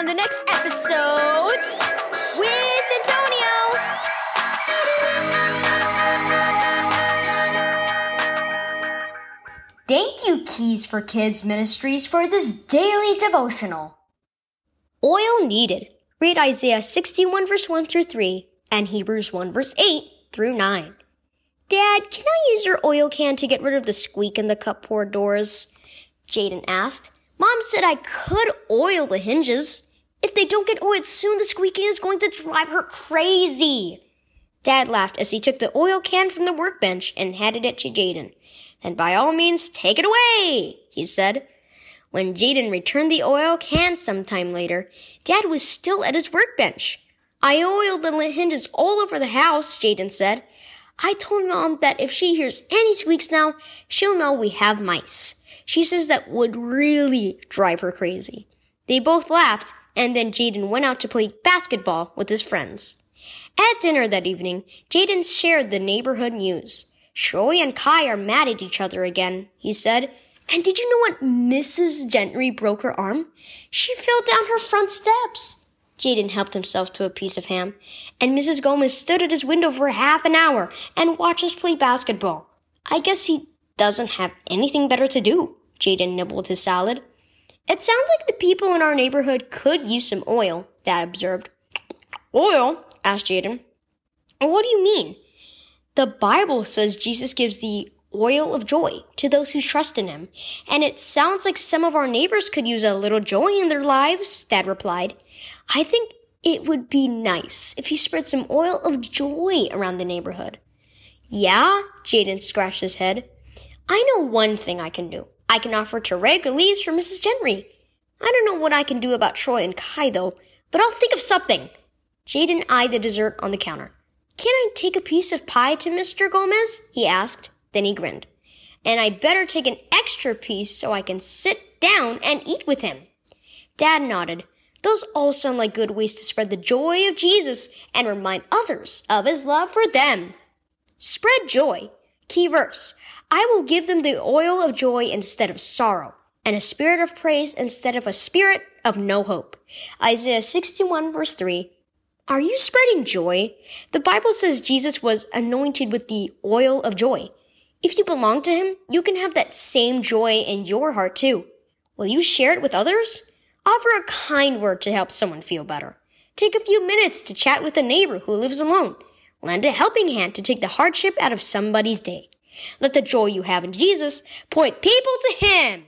on the next episode with Antonio. Thank you, Keys for Kids Ministries, for this daily devotional. Oil needed. Read Isaiah 61 verse 1 through 3 and Hebrews 1 verse 8 through 9. Dad, can I use your oil can to get rid of the squeak in the cupboard doors? Jaden asked. Mom said I could oil the hinges. If they don't get oiled soon, the squeaking is going to drive her crazy. Dad laughed as he took the oil can from the workbench and handed it to Jaden. Then by all means, take it away, he said. When Jaden returned the oil can sometime later, Dad was still at his workbench. I oiled the hinges all over the house, Jaden said. I told Mom that if she hears any squeaks now, she'll know we have mice. She says that would really drive her crazy. They both laughed, and then Jaden went out to play basketball with his friends. At dinner that evening, Jaden shared the neighborhood news. Troy and Kai are mad at each other again, he said. And did you know what Mrs. Gentry broke her arm? She fell down her front steps. Jaden helped himself to a piece of ham, and Mrs. Gomez stood at his window for half an hour and watched us play basketball. I guess he doesn't have anything better to do. Jaden nibbled his salad. It sounds like the people in our neighborhood could use some oil, Dad observed. Oil? asked Jaden. What do you mean? The Bible says Jesus gives the oil of joy to those who trust in him. And it sounds like some of our neighbors could use a little joy in their lives, Dad replied. I think it would be nice if you spread some oil of joy around the neighborhood. Yeah? Jaden scratched his head. I know one thing I can do. I can offer to rake leaves for Mrs. Gentry. I don't know what I can do about Troy and Kai, though, but I'll think of something. Jaden eyed the dessert on the counter. Can I take a piece of pie to Mr. Gomez? he asked. Then he grinned. And I better take an extra piece so I can sit down and eat with him. Dad nodded. Those all sound like good ways to spread the joy of Jesus and remind others of his love for them. Spread joy. Key verse. I will give them the oil of joy instead of sorrow, and a spirit of praise instead of a spirit of no hope. Isaiah 61 verse 3. Are you spreading joy? The Bible says Jesus was anointed with the oil of joy. If you belong to him, you can have that same joy in your heart too. Will you share it with others? Offer a kind word to help someone feel better. Take a few minutes to chat with a neighbor who lives alone. Lend a helping hand to take the hardship out of somebody's day. Let the joy you have in Jesus point people to Him.